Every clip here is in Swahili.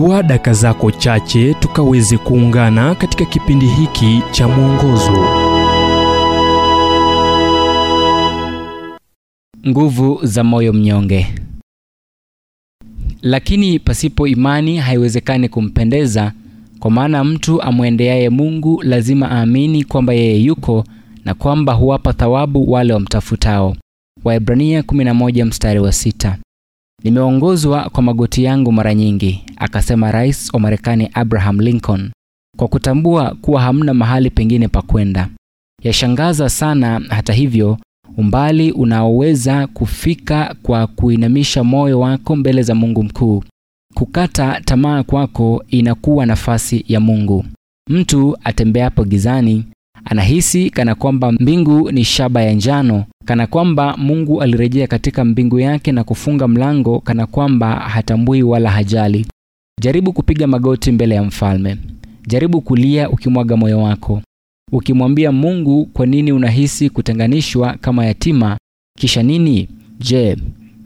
chukua daka zako chache tukaweze kuungana katika kipindi hiki cha mwongozo Nguvu za moyo mnyonge. Lakini pasipo imani haiwezekani kumpendeza, kwa maana mtu amwendeaye Mungu lazima aamini kwamba yeye yuko na kwamba huwapa thawabu wale wamtafutao. Waebrania 11 mstari wa sita. Nimeongozwa kwa magoti yangu mara nyingi, akasema rais wa Marekani Abraham Lincoln, kwa kutambua kuwa hamna mahali pengine pa kwenda. Yashangaza sana, hata hivyo, umbali unaoweza kufika kwa kuinamisha moyo wako mbele za Mungu mkuu. Kukata tamaa kwako inakuwa nafasi ya Mungu. Mtu atembeapo gizani anahisi kana kwamba mbingu ni shaba ya njano, kana kwamba Mungu alirejea katika mbingu yake na kufunga mlango, kana kwamba hatambui wala hajali. Jaribu kupiga magoti mbele ya mfalme. Jaribu kulia ukimwaga moyo wako, ukimwambia Mungu kwa nini unahisi kutenganishwa kama yatima. Kisha nini? Je,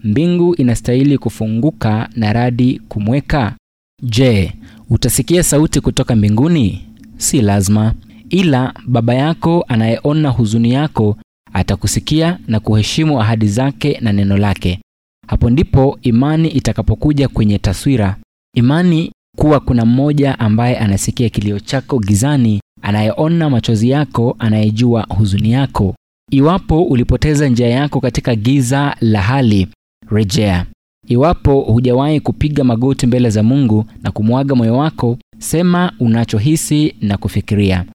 mbingu inastahili kufunguka na radi kumweka? Je, utasikia sauti kutoka mbinguni? Si lazima, ila Baba yako anayeona huzuni yako atakusikia na kuheshimu ahadi zake na neno lake. Hapo ndipo imani itakapokuja kwenye taswira. Imani kuwa kuna mmoja ambaye anasikia kilio chako gizani, anayeona machozi yako, anayejua huzuni yako. Iwapo ulipoteza njia yako katika giza la hali, rejea. Iwapo hujawahi kupiga magoti mbele za Mungu na kumwaga moyo wako, sema unachohisi na kufikiria.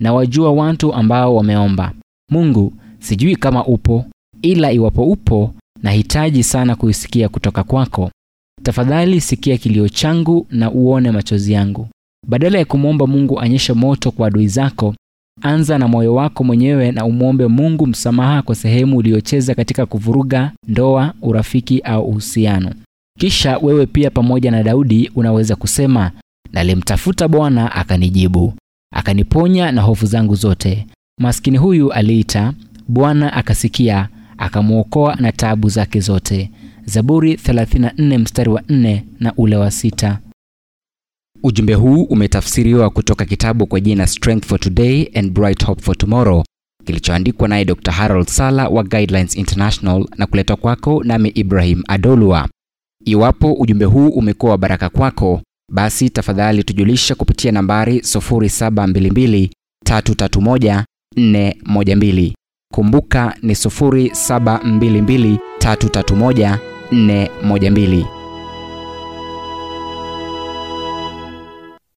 Na wajua watu ambao wameomba, Mungu, sijui kama upo, ila iwapo upo, nahitaji sana kuisikia kutoka kwako. Tafadhali sikia kilio changu na uone machozi yangu. Badala ya kumwomba Mungu anyeshe moto kwa adui zako, anza na moyo wako mwenyewe na umwombe Mungu msamaha kwa sehemu uliyocheza katika kuvuruga ndoa, urafiki au uhusiano. Kisha wewe pia pamoja na Daudi unaweza kusema, nalimtafuta Bwana akanijibu, akaniponya na hofu zangu zote. Maskini huyu aliita, Bwana akasikia, akamwokoa na taabu zake zote. Zaburi 34 mstari wa 4 na ule wa sita. Ujumbe huu umetafsiriwa kutoka kitabu kwa jina Strength for Today and Bright Hope for Tomorrow kilichoandikwa naye Dr. Harold Sala wa Guidelines International na kuletwa kwako nami Ibrahim Adolwa. Iwapo ujumbe huu umekuwa wa baraka kwako, basi tafadhali tujulisha kupitia nambari 0722331412. Kumbuka ni 0722 331 412.